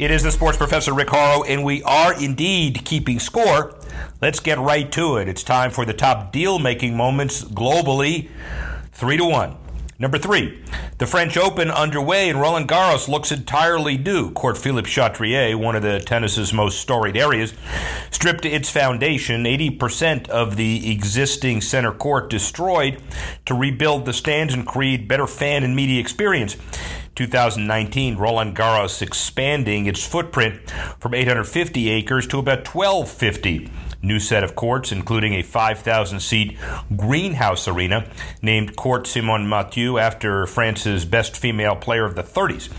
It is the sports professor Rick Horrow, and we are indeed keeping score. Let's get right to it. It's time for the top deal making moments globally. Three to one. Number three, the French Open underway and Roland Garros looks entirely new. Court Philippe Chatrier, one of the tennis's most storied areas, stripped to its foundation, 80% of the existing center court destroyed to rebuild the stands and create better fan and media experience. 2019, Roland Garros expanding its footprint from 850 acres to about 1250 new set of courts, including a 5,000 seat greenhouse arena named Court Simone Mathieu after France's best female player of the 30s.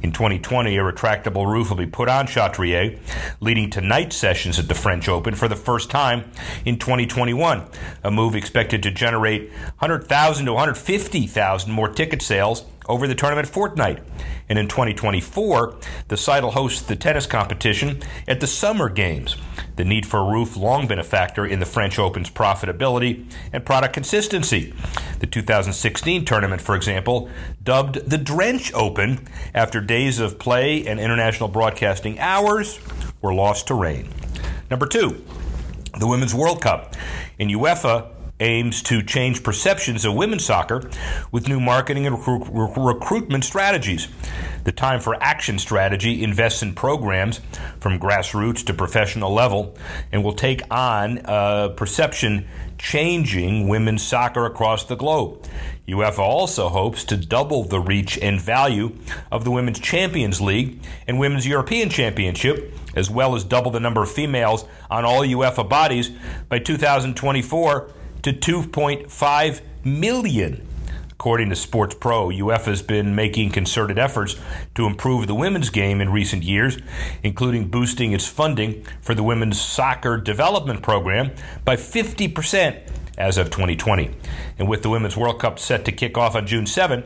In 2020, a retractable roof will be put on Chatrier, leading to night sessions at the French Open for the first time in 2021, a move expected to generate 100,000 to 150,000 more ticket sales over the tournament fortnight. And in 2024, the site will host the tennis competition at the Summer Games. The need for a roof long been a factor in the French Open's profitability and product consistency. The 2016 tournament, for example, dubbed the Drench Open after days of play and international broadcasting hours were lost to rain. Number two, the Women's World Cup. In UEFA, aims to change perceptions of women's soccer with new marketing and recru- recruitment strategies. The Time for Action strategy invests in programs from grassroots to professional level and will take on uh, perception changing women's soccer across the globe. UEFA also hopes to double the reach and value of the Women's Champions League and Women's European Championship, as well as double the number of females on all UEFA bodies by 2024 to 2.5 million. According to Sports Pro, UEFA has been making concerted efforts to improve the women's game in recent years, including boosting its funding for the Women's Soccer Development Program by 50% as of 2020. And with the Women's World Cup set to kick off on June 7,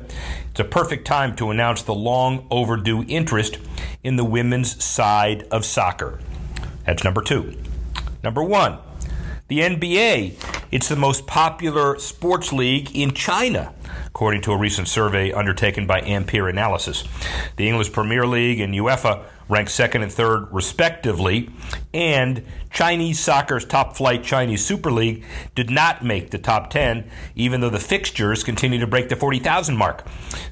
it's a perfect time to announce the long overdue interest in the women's side of soccer. That's number two. Number one, the NBA, it's the most popular sports league in China, according to a recent survey undertaken by Ampere Analysis. The English Premier League and UEFA ranked second and third, respectively, and Chinese soccer's top flight Chinese Super League did not make the top 10, even though the fixtures continue to break the 40,000 mark.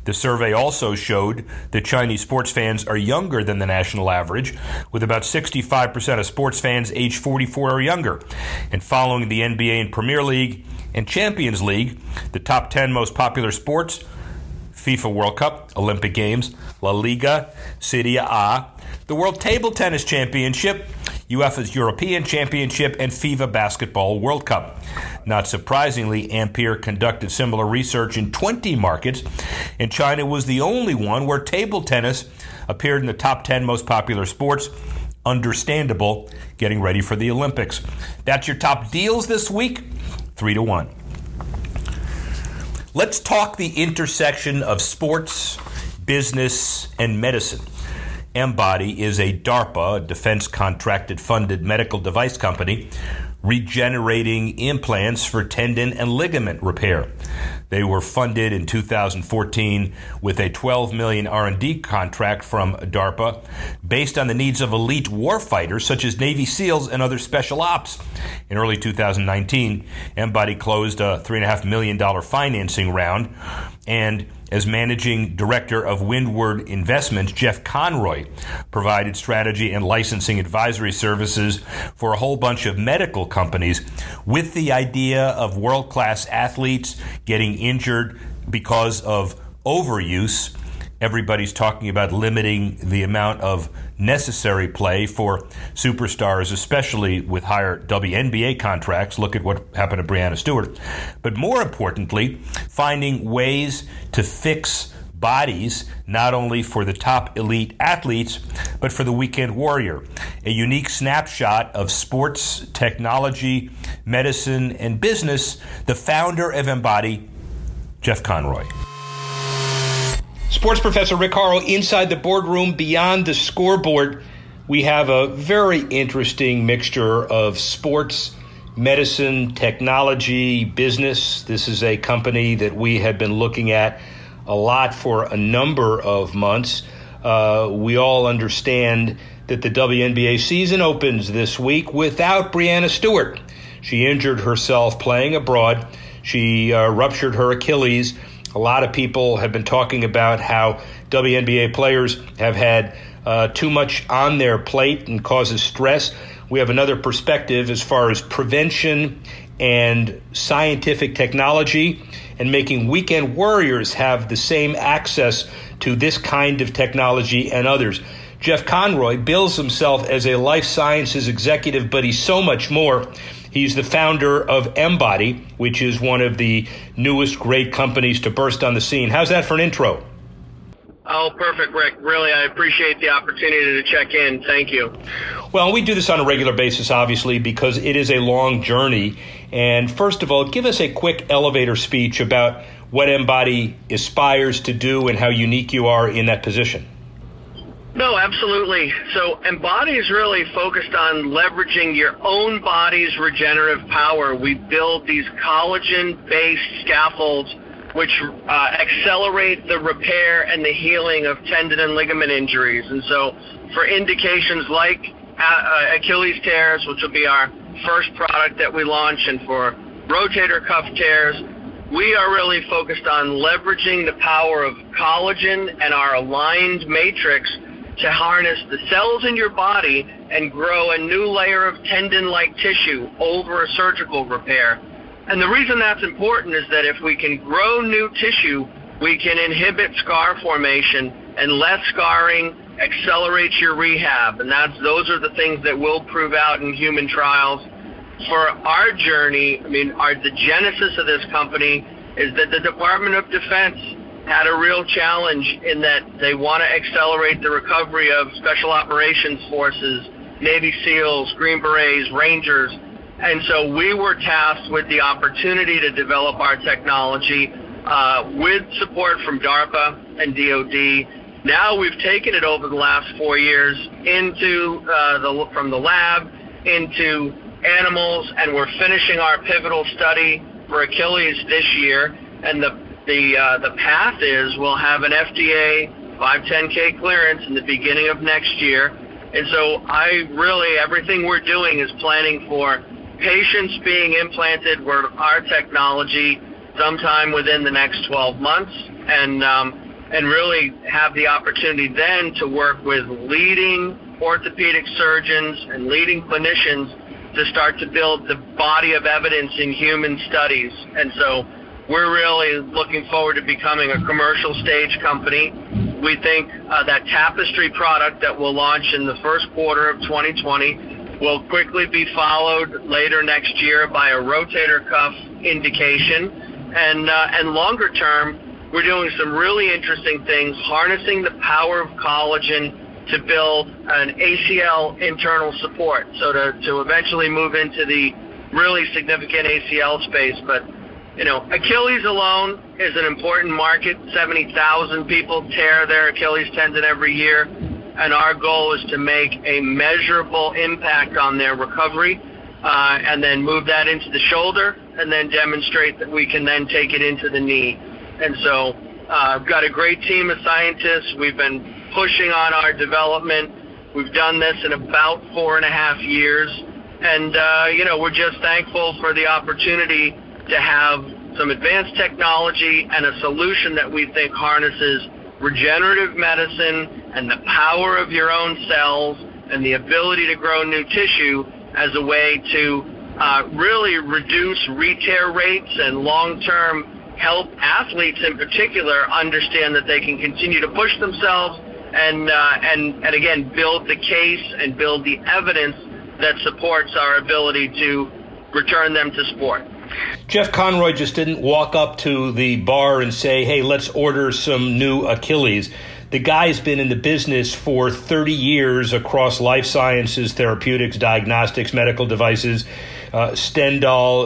The survey also showed that Chinese sports fans are younger than the national average, with about 65% of sports fans age 44 or younger. And following the NBA and Premier League and Champions League, the top 10 most popular sports FIFA World Cup, Olympic Games, La Liga, Serie A, the World Table Tennis Championship, UEFA's European Championship, and FIBA Basketball World Cup. Not surprisingly, Ampere conducted similar research in 20 markets, and China was the only one where table tennis appeared in the top 10 most popular sports. Understandable, getting ready for the Olympics. That's your top deals this week, three to one. Let's talk the intersection of sports, business, and medicine. Embody is a DARPA, a defense contracted funded medical device company, regenerating implants for tendon and ligament repair. They were funded in 2014 with a 12 million R&D contract from DARPA based on the needs of elite warfighters such as Navy SEALs and other special ops. In early 2019, Embody closed a $3.5 million financing round and as managing director of Windward Investments, Jeff Conroy provided strategy and licensing advisory services for a whole bunch of medical companies with the idea of world class athletes getting injured because of overuse everybody's talking about limiting the amount of necessary play for superstars, especially with higher WNBA contracts. Look at what happened to Breanna Stewart. But more importantly, finding ways to fix bodies, not only for the top elite athletes, but for the weekend warrior. A unique snapshot of sports, technology, medicine, and business. The founder of Embody, Jeff Conroy. Sports professor Rick Horrow inside the boardroom beyond the scoreboard. We have a very interesting mixture of sports, medicine, technology, business. This is a company that we have been looking at a lot for a number of months. Uh, we all understand that the WNBA season opens this week without Breanna Stewart. She injured herself playing abroad. She uh, ruptured her Achilles. A lot of people have been talking about how WNBA players have had uh, too much on their plate and causes stress. We have another perspective as far as prevention and scientific technology and making weekend warriors have the same access to this kind of technology and others. Jeff Conroy bills himself as a life sciences executive, but he's so much more. He's the founder of Embody, which is one of the newest great companies to burst on the scene. How's that for an intro? Oh, perfect, Rick. Really, I appreciate the opportunity to check in. Thank you. Well, we do this on a regular basis, obviously, because it is a long journey. And first of all, give us a quick elevator speech about what Embody aspires to do and how unique you are in that position. No, absolutely. So Embody is really focused on leveraging your own body's regenerative power. We build these collagen-based scaffolds which uh, accelerate the repair and the healing of tendon and ligament injuries. And so for indications like uh, Achilles tears, which will be our first product that we launch, and for rotator cuff tears, we are really focused on leveraging the power of collagen and our aligned matrix to harness the cells in your body and grow a new layer of tendon-like tissue over a surgical repair. And the reason that's important is that if we can grow new tissue, we can inhibit scar formation and less scarring accelerates your rehab. And that's those are the things that will prove out in human trials. For our journey, I mean, our the genesis of this company is that the Department of Defense had a real challenge in that they want to accelerate the recovery of special operations forces, Navy SEALs, Green Berets, Rangers. And so we were tasked with the opportunity to develop our technology uh, with support from DARPA and DoD. Now we've taken it over the last four years into uh, the from the lab into animals, and we're finishing our pivotal study for Achilles this year. And the the uh, the path is we'll have an FDA 510k clearance in the beginning of next year. And so I really everything we're doing is planning for patients being implanted with our technology sometime within the next 12 months, and um, and really have the opportunity then to work with leading orthopedic surgeons and leading clinicians to start to build the body of evidence in human studies. And so we're really looking forward to becoming a commercial stage company. We think uh, that Tapestry product that we'll launch in the first quarter of 2020 will quickly be followed later next year by a rotator cuff indication. And, uh, and longer term, we're doing some really interesting things, harnessing the power of collagen to build an ACL internal support. So to, to eventually move into the really significant ACL space. You know, Achilles alone is an important market. 70,000 people tear their Achilles tendon every year, and our goal is to make a measurable impact on their recovery, uh, and then move that into the shoulder, and then demonstrate that we can then take it into the knee. And so, uh, I've got a great team of scientists. We've been pushing on our development. We've done this in about four and a half years, and uh, you know, we're just thankful for the opportunity to have some advanced technology and a solution that we think harnesses regenerative medicine and the power of your own cells and the ability to grow new tissue as a way to uh, really reduce re-tear rates and long-term help athletes in particular understand that they can continue to push themselves and uh, and and again build the case and build the evidence that supports our ability to return them to sport. Jeff Conroy just didn't walk up to the bar and say, hey, let's order some new Achilles. The guy's been in the business for 30 years across life sciences, therapeutics, diagnostics, medical devices, uh,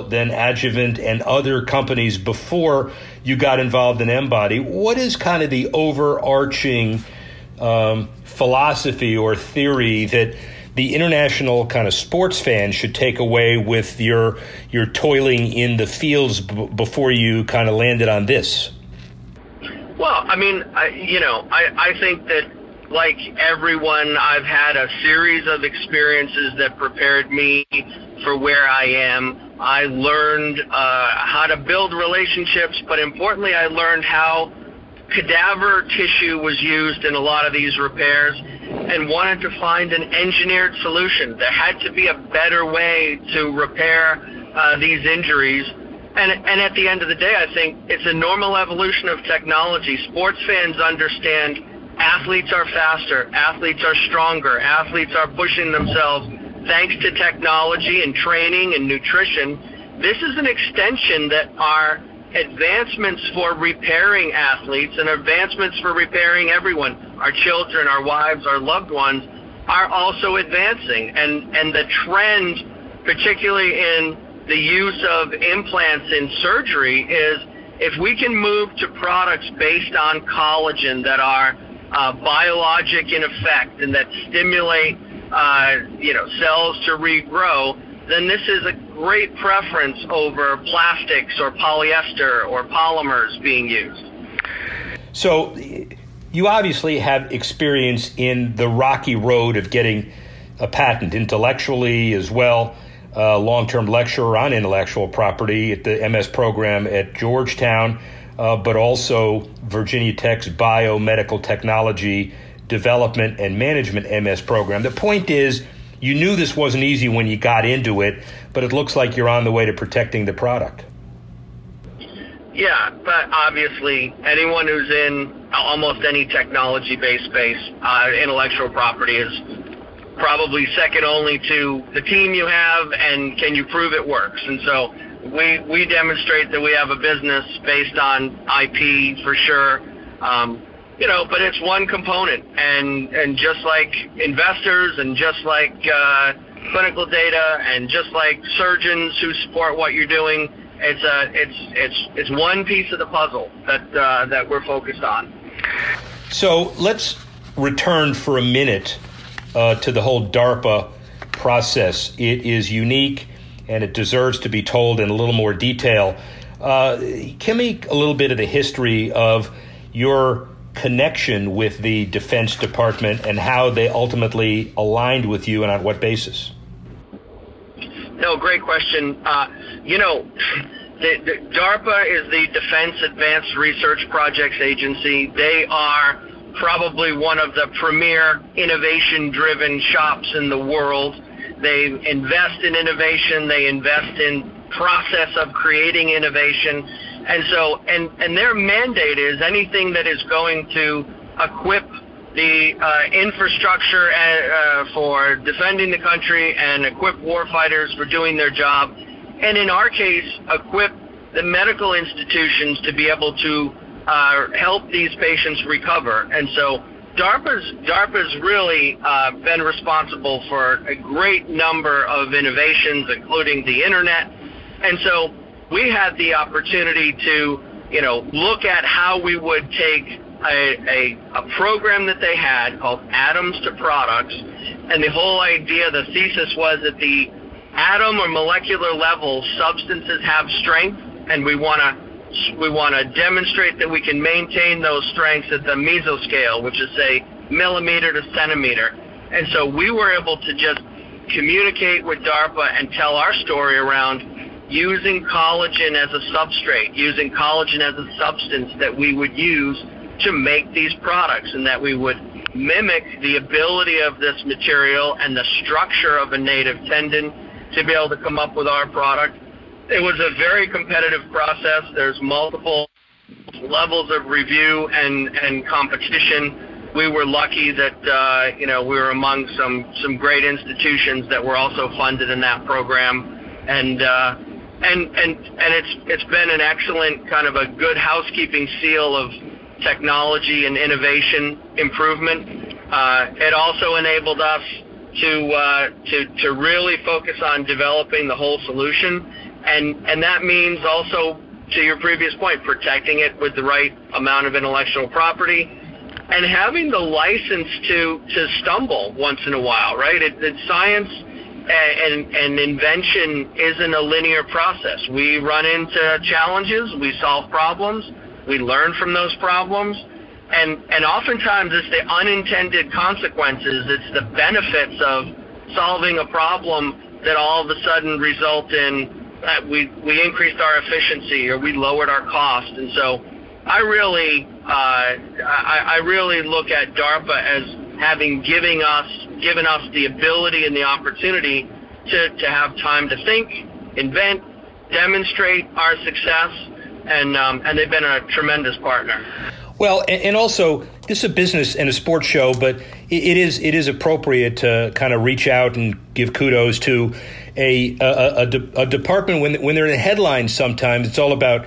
then Adjuvant, and other companies before you got involved in Embody. What is kind of the overarching um, philosophy or theory that the international kind of sports fan should take away with your your toiling in the fields b- before you kind of landed on this? Well, I mean, I, you know, I, I think that like everyone, I've had a series of experiences that prepared me for where I am. I learned uh, how to build relationships, but importantly, I learned how cadaver tissue was used in a lot of these repairs and wanted to find an engineered solution. There had to be a better way to repair uh, these injuries. And, and at the end of the day, I think it's a normal evolution of technology. Sports fans understand athletes are faster, athletes are stronger, athletes are pushing themselves thanks to technology and training and nutrition. This is an extension that our advancements for repairing athletes and advancements for repairing everyone, our children, our wives, our loved ones, are also advancing. And, and the trend, particularly in the use of implants in surgery, is if we can move to products based on collagen that are uh, biologic in effect and that stimulate uh, you know cells to regrow, then this is a great preference over plastics or polyester or polymers being used. So, you obviously have experience in the rocky road of getting a patent intellectually as well. Uh, long term lecturer on intellectual property at the MS program at Georgetown, uh, but also Virginia Tech's biomedical technology development and management MS program. The point is, you knew this wasn't easy when you got into it, but it looks like you're on the way to protecting the product. Yeah, but obviously, anyone who's in almost any technology based space, uh, intellectual property is probably second only to the team you have and can you prove it works. And so we, we demonstrate that we have a business based on IP for sure. Um, you know, but it's one component, and and just like investors, and just like uh, clinical data, and just like surgeons who support what you're doing, it's a it's it's it's one piece of the puzzle that uh, that we're focused on. So let's return for a minute uh, to the whole DARPA process. It is unique, and it deserves to be told in a little more detail. Uh, give me a little bit of the history of your connection with the Defense Department and how they ultimately aligned with you and on what basis? No, great question. Uh, you know, the, the DARPA is the Defense Advanced Research Projects Agency. They are probably one of the premier innovation driven shops in the world. They invest in innovation, they invest in process of creating innovation and so, and, and their mandate is anything that is going to equip the uh, infrastructure uh, for defending the country and equip warfighters for doing their job, and in our case, equip the medical institutions to be able to uh, help these patients recover. And so, DARPA's DARPA's really uh, been responsible for a great number of innovations, including the internet. And so, we had the opportunity to, you know, look at how we would take a, a, a program that they had called Atoms to Products, and the whole idea, the thesis was that the atom or molecular level substances have strength, and we want to we want to demonstrate that we can maintain those strengths at the mesoscale, which is say millimeter to centimeter. And so we were able to just communicate with DARPA and tell our story around using collagen as a substrate, using collagen as a substance that we would use to make these products and that we would mimic the ability of this material and the structure of a native tendon to be able to come up with our product. It was a very competitive process. There's multiple levels of review and, and competition. We were lucky that uh, you know we were among some some great institutions that were also funded in that program, and uh, and and and it's it's been an excellent kind of a good housekeeping seal of technology and innovation improvement. Uh, it also enabled us to uh, to to really focus on developing the whole solution, and and that means also to your previous point, protecting it with the right amount of intellectual property, and having the license to to stumble once in a while, right? It, it science and, and invention isn't a linear process. We run into challenges, we solve problems, we learn from those problems, and and oftentimes it's the unintended consequences, it's the benefits of solving a problem that all of a sudden result in that we we increased our efficiency or we lowered our cost, and so I really uh, I, I really look at DARPA as having giving us given us the ability and the opportunity to, to have time to think, invent, demonstrate our success, and um, and they've been a tremendous partner. Well, and also this is a business and a sports show, but it is it is appropriate to kind of reach out and give kudos to a a, a, a department when when they're in the headlines. Sometimes it's all about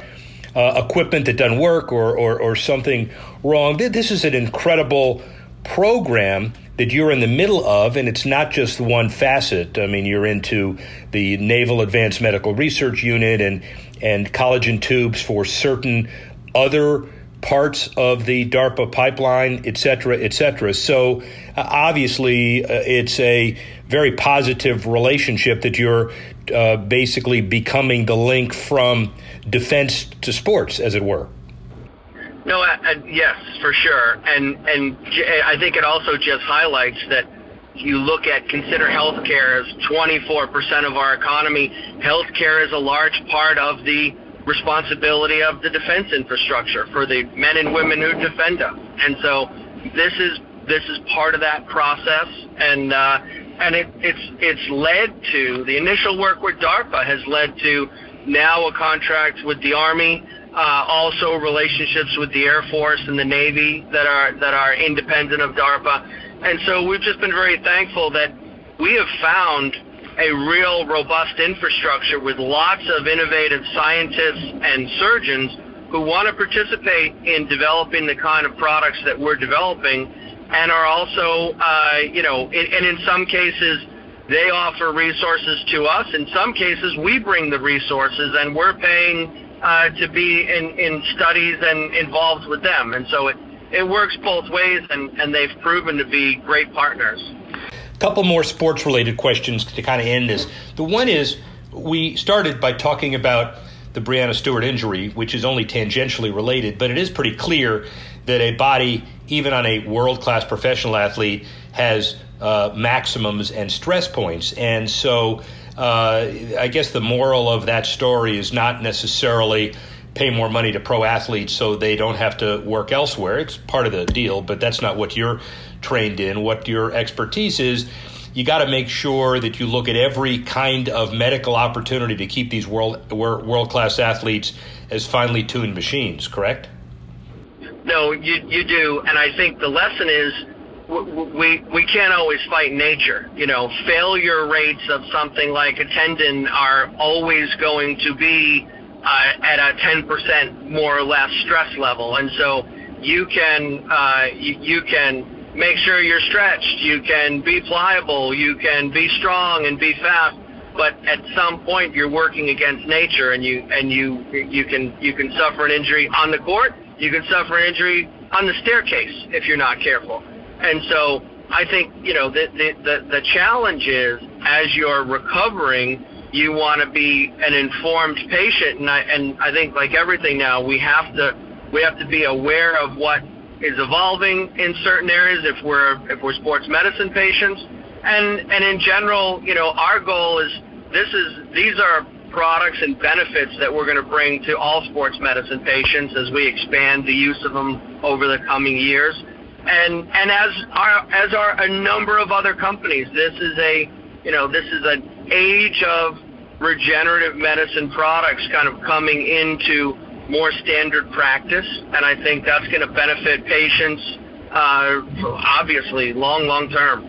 uh, equipment that doesn't work or, or or something wrong. This is an incredible program that you're in the middle of, and it's not just one facet. I mean, you're into the Naval Advanced Medical Research Unit and and collagen tubes for certain other parts of the DARPA pipeline, et cetera, et cetera. So uh, obviously, uh, it's a very positive relationship that you're uh, basically becoming the link from defense to sports, as it were. No, uh, uh, yes, for sure, and and I think it also just highlights that you look at consider healthcare as 24% of our economy. Healthcare is a large part of the responsibility of the defense infrastructure for the men and women who defend us. And so this is this is part of that process, and uh, and it, it's it's led to the initial work with DARPA has led to now a contract with the Army uh, also relationships with the Air Force and the Navy that are that are independent of DARPA, and so we've just been very thankful that we have found a real robust infrastructure with lots of innovative scientists and surgeons who want to participate in developing the kind of products that we're developing, and are also, uh, you know, in, and in some cases. They offer resources to us. In some cases, we bring the resources, and we're paying uh, to be in, in studies and involved with them. And so it, it works both ways, and, and they've proven to be great partners. A couple more sports related questions to kind of end this. The one is we started by talking about the Breanna Stewart injury, which is only tangentially related, but it is pretty clear that a body, even on a world class professional athlete, has uh, maximums and stress points. And so uh, I guess the moral of that story is not necessarily pay more money to pro athletes so they don't have to work elsewhere. It's part of the deal, but that's not what you're trained in. What your expertise is, you got to make sure that you look at every kind of medical opportunity to keep these world world class athletes as finely tuned machines. Correct? No, you you do, and I think the lesson is we we can't always fight nature. You know, failure rates of something like a tendon are always going to be uh, at a 10% more or less stress level, and so you can uh, you, you can make sure you're stretched. You can be pliable. You can be strong and be fast. But at some point, you're working against nature, and you and you you can you can suffer an injury on the court. You can suffer an injury on the staircase if you're not careful. And so I think, you know, the, the, the, the challenge is as you're recovering, you want to be an informed patient. And I, and I think like everything now, we have to, we have to be aware of what is evolving in certain areas if we're, if we're sports medicine patients. And, and in general, you know, our goal is this is, these are products and benefits that we're going to bring to all sports medicine patients as we expand the use of them over the coming years and and as are as are a number of other companies. This is a you know this is an age of regenerative medicine products kind of coming into more standard practice, and I think that's going to benefit patients uh, obviously long long term.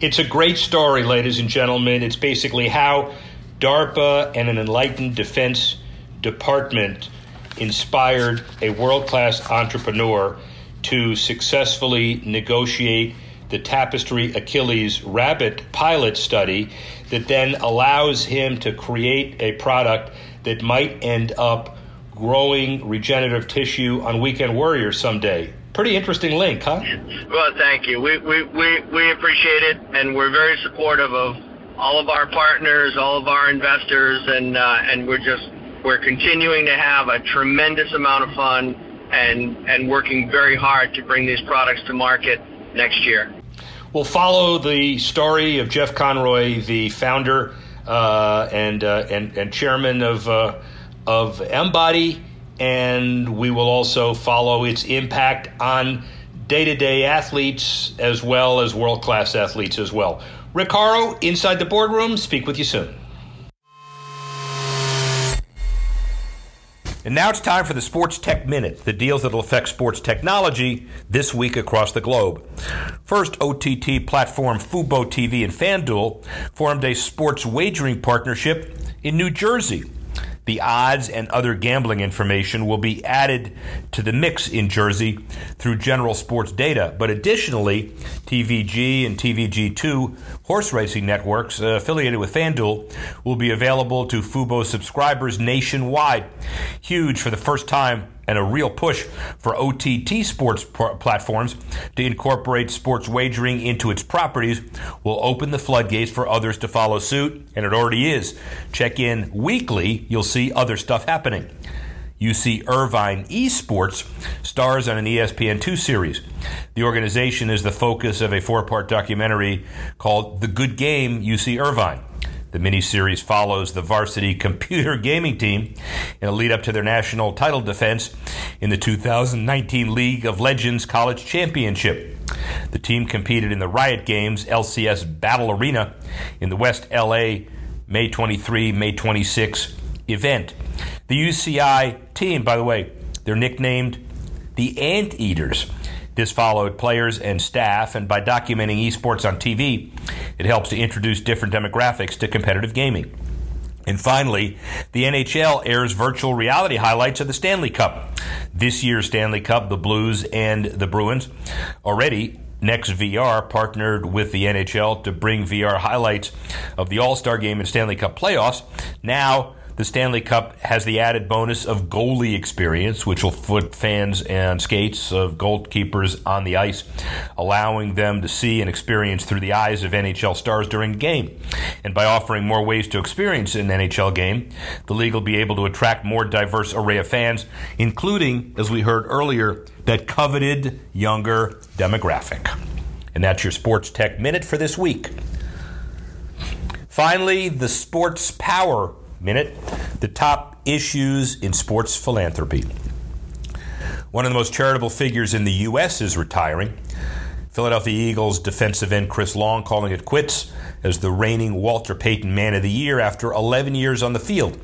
It's a great story, ladies and gentlemen. It's basically how DARPA and an enlightened Defense Department inspired a world class entrepreneur to successfully negotiate the Tapestry Achilles rabbit pilot study that then allows him to create a product that might end up growing regenerative tissue on Weekend Warriors someday. Pretty interesting link, huh? Well, thank you. We, we, we, we appreciate it, and we're very supportive of all of our partners, all of our investors, and uh, and we're just we're continuing to have a tremendous amount of fun and working very hard to bring these products to market next year. We'll follow the story of Jeff Conroy, the founder uh, and, uh, and and chairman of uh, of Embody, and we will also follow its impact on day to day athletes as well as world class athletes as well. Rick Horrow, inside the boardroom. Speak with you soon. And now it's time for the Sports Tech Minute, the deals that will affect sports technology this week across the globe. First, OTT platform Fubo TV and FanDuel formed a sports wagering partnership in New Jersey. The odds and other gambling information will be added to the mix in Jersey through general sports data. But additionally, TVG and TVG2 horse racing networks uh, affiliated with FanDuel will be available to Fubo subscribers nationwide. Huge for the first time and a real push for OTT sports platforms to incorporate sports wagering into its properties will open the floodgates for others to follow suit, and it already is. Check in weekly, you'll see other stuff happening. UC Irvine Esports stars on an ESPN2 series. The organization is the focus of a four part documentary called The Good Game UC Irvine. The miniseries follows the varsity computer gaming team in a lead up to their national title defense in the 2019 League of Legends College Championship. The team competed in the Riot Games LCS Battle Arena in the West LA May 23, May 26 event. The UCI team, by the way, they're nicknamed the Anteaters. This followed players and staff, and by documenting esports on TV, it helps to introduce different demographics to competitive gaming. And finally, the NHL airs virtual reality highlights of the Stanley Cup. This year's Stanley Cup, the Blues and the Bruins already NextVR partnered with the NHL to bring VR highlights of the All Star game and Stanley Cup playoffs. Now, the Stanley Cup has the added bonus of goalie experience, which will put fans and skates of goalkeepers on the ice, allowing them to see and experience through the eyes of NHL stars during the game. And by offering more ways to experience an NHL game, the league will be able to attract more diverse array of fans, including, as we heard earlier, that coveted younger demographic. And that's your Sports Tech Minute for this week. Finally, the Sports Power minute the top issues in sports philanthropy. One of the most charitable figures in the U.S. is retiring. Philadelphia Eagles defensive end Chris Long calling it quits as the reigning Walter Payton Man of the Year after 11 years on the field.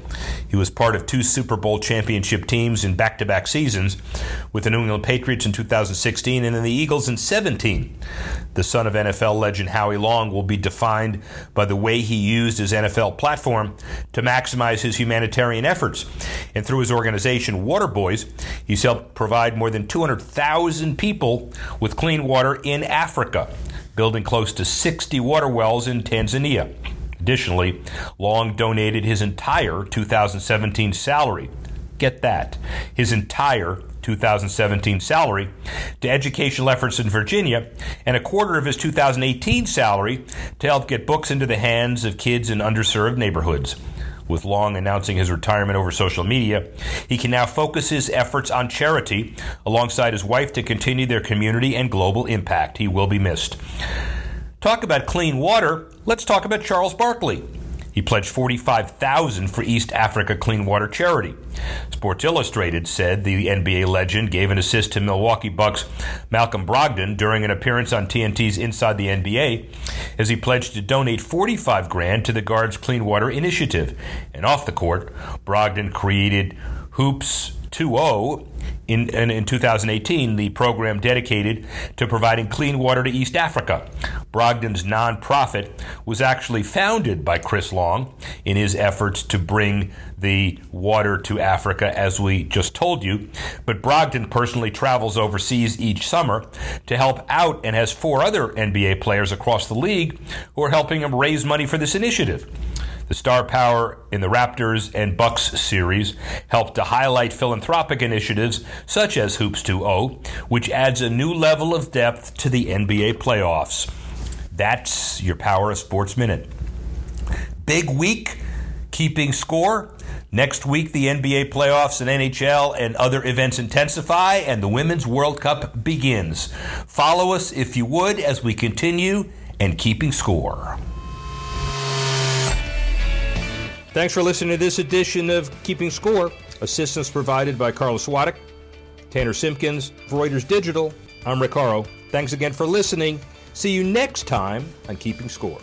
He was part of two Super Bowl championship teams in back to back seasons with the New England Patriots in 2016 and then the Eagles in 17. The son of NFL legend Howie Long will be defined by the way he used his NFL platform to maximize his humanitarian efforts. And through his organization, Water Boys, he's helped provide more than 200,000 people with clean water in Africa building close to 60 water wells in Tanzania. Additionally, Long donated his entire 2017 salary. Get that. His entire 2017 salary to educational efforts in Virginia and a quarter of his 2018 salary to help get books into the hands of kids in underserved neighborhoods. With Long announcing his retirement over social media, he can now focus his efforts on charity alongside his wife to continue their community and global impact. He will be missed. Talk about clean water. Let's talk about Charles Barkley. He pledged 45,000 for East Africa Clean Water Charity. Sports Illustrated said the NBA legend gave an assist to Milwaukee Bucks Malcolm Brogdon during an appearance on TNT's Inside the NBA as he pledged to donate 45 grand to the guard's Clean Water Initiative. And off the court, Brogdon created Hoops 2.0 in, in, in 2018, the program dedicated to providing clean water to East Africa. Brogdon's nonprofit was actually founded by Chris Long in his efforts to bring the water to Africa, as we just told you. But Brogdon personally travels overseas each summer to help out and has four other NBA players across the league who are helping him raise money for this initiative. The star power in the Raptors and Bucks series helped to highlight philanthropic initiatives such as Hoops 2.0, which adds a new level of depth to the NBA playoffs. That's your Power of Sports Minute. Big week, keeping score. Next week, the NBA playoffs and NHL and other events intensify, and the Women's World Cup begins. Follow us, if you would, as we continue and keeping score. Thanks for listening to this edition of Keeping Score. Assistance provided by Carlos Swadek, Tanner Simpkins, Reuters Digital. I'm Rick Horrow. Thanks again for listening. See you next time on Keeping Score.